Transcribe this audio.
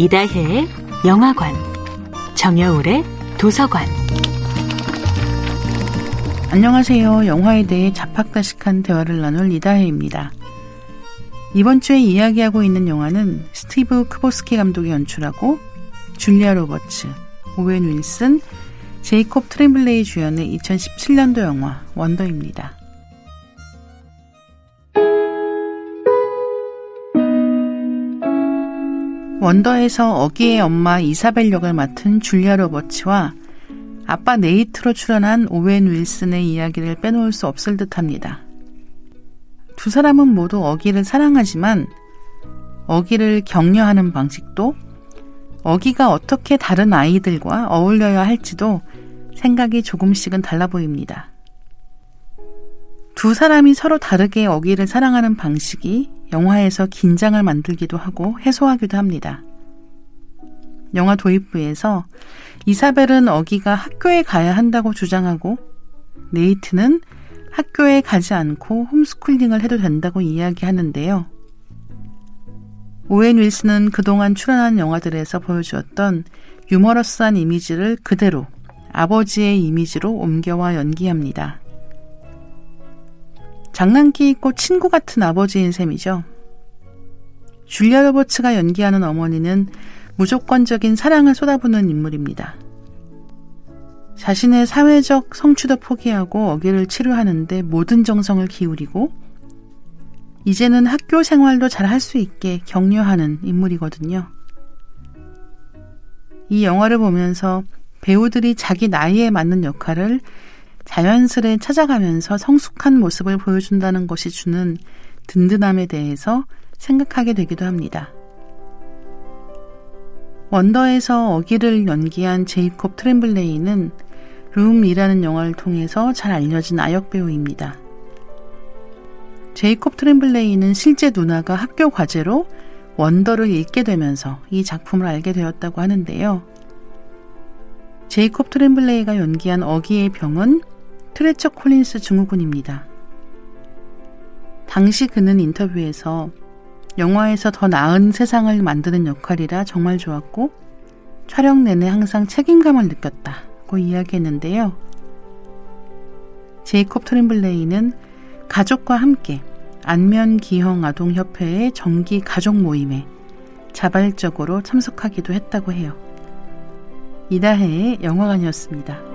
이다혜의 영화관, 정여울의 도서관. 안녕하세요. 영화에 대해 잡학다식한 대화를 나눌 이다혜입니다. 이번 주에 이야기하고 있는 영화는 스티브 크보스키 감독이 연출하고 줄리아 로버츠, 오웬 윌슨, 제이콥 트렘블레이 주연의 2017년도 영화 원더입니다. 원더에서 어기의 엄마 이사벨 역을 맡은 줄리아 로버츠와 아빠 네이트로 출연한 오웬 윌슨의 이야기를 빼놓을 수 없을 듯 합니다. 두 사람은 모두 어기를 사랑하지만 어기를 격려하는 방식도 어기가 어떻게 다른 아이들과 어울려야 할지도 생각이 조금씩은 달라 보입니다. 두 사람이 서로 다르게 어기를 사랑하는 방식이 영화에서 긴장을 만들기도 하고 해소하기도 합니다. 영화 도입부에서 이사벨은 어기가 학교에 가야 한다고 주장하고 네이트는 학교에 가지 않고 홈스쿨링을 해도 된다고 이야기하는데요. 오웬 윌슨은 그동안 출연한 영화들에서 보여주었던 유머러스한 이미지를 그대로 아버지의 이미지로 옮겨와 연기합니다. 장난기 있고 친구 같은 아버지인 셈이죠. 줄리아 로버츠가 연기하는 어머니는 무조건적인 사랑을 쏟아부는 인물입니다. 자신의 사회적 성취도 포기하고 어기를 치료하는데 모든 정성을 기울이고 이제는 학교 생활도 잘 할 수 있게 격려하는 인물이거든요. 이 영화를 보면서 배우들이 자기 나이에 맞는 역할을 자연스레 찾아가면서 성숙한 모습을 보여준다는 것이 주는 든든함에 대해서 생각하게 되기도 합니다. 원더에서 어기를 연기한 제이콥 트렘블레이는 룸이라는 영화를 통해서 잘 알려진 아역 배우입니다. 제이콥 트렘블레이는 실제 누나가 학교 과제로 원더를 읽게 되면서 이 작품을 알게 되었다고 하는데요. 제이콥 트렘블레이가 연기한 어기의 병은 트레처 콜린스 증후군입니다. 당시 그는 인터뷰에서 영화에서 더 나은 세상을 만드는 역할이라 정말 좋았고 촬영 내내 항상 책임감을 느꼈다고 이야기했는데요. 제이콥 트렘블레이는 가족과 함께 안면기형 아동협회의 정기 가족 모임에 자발적으로 참석하기도 했다고 해요. 이다혜의 영화관이었습니다.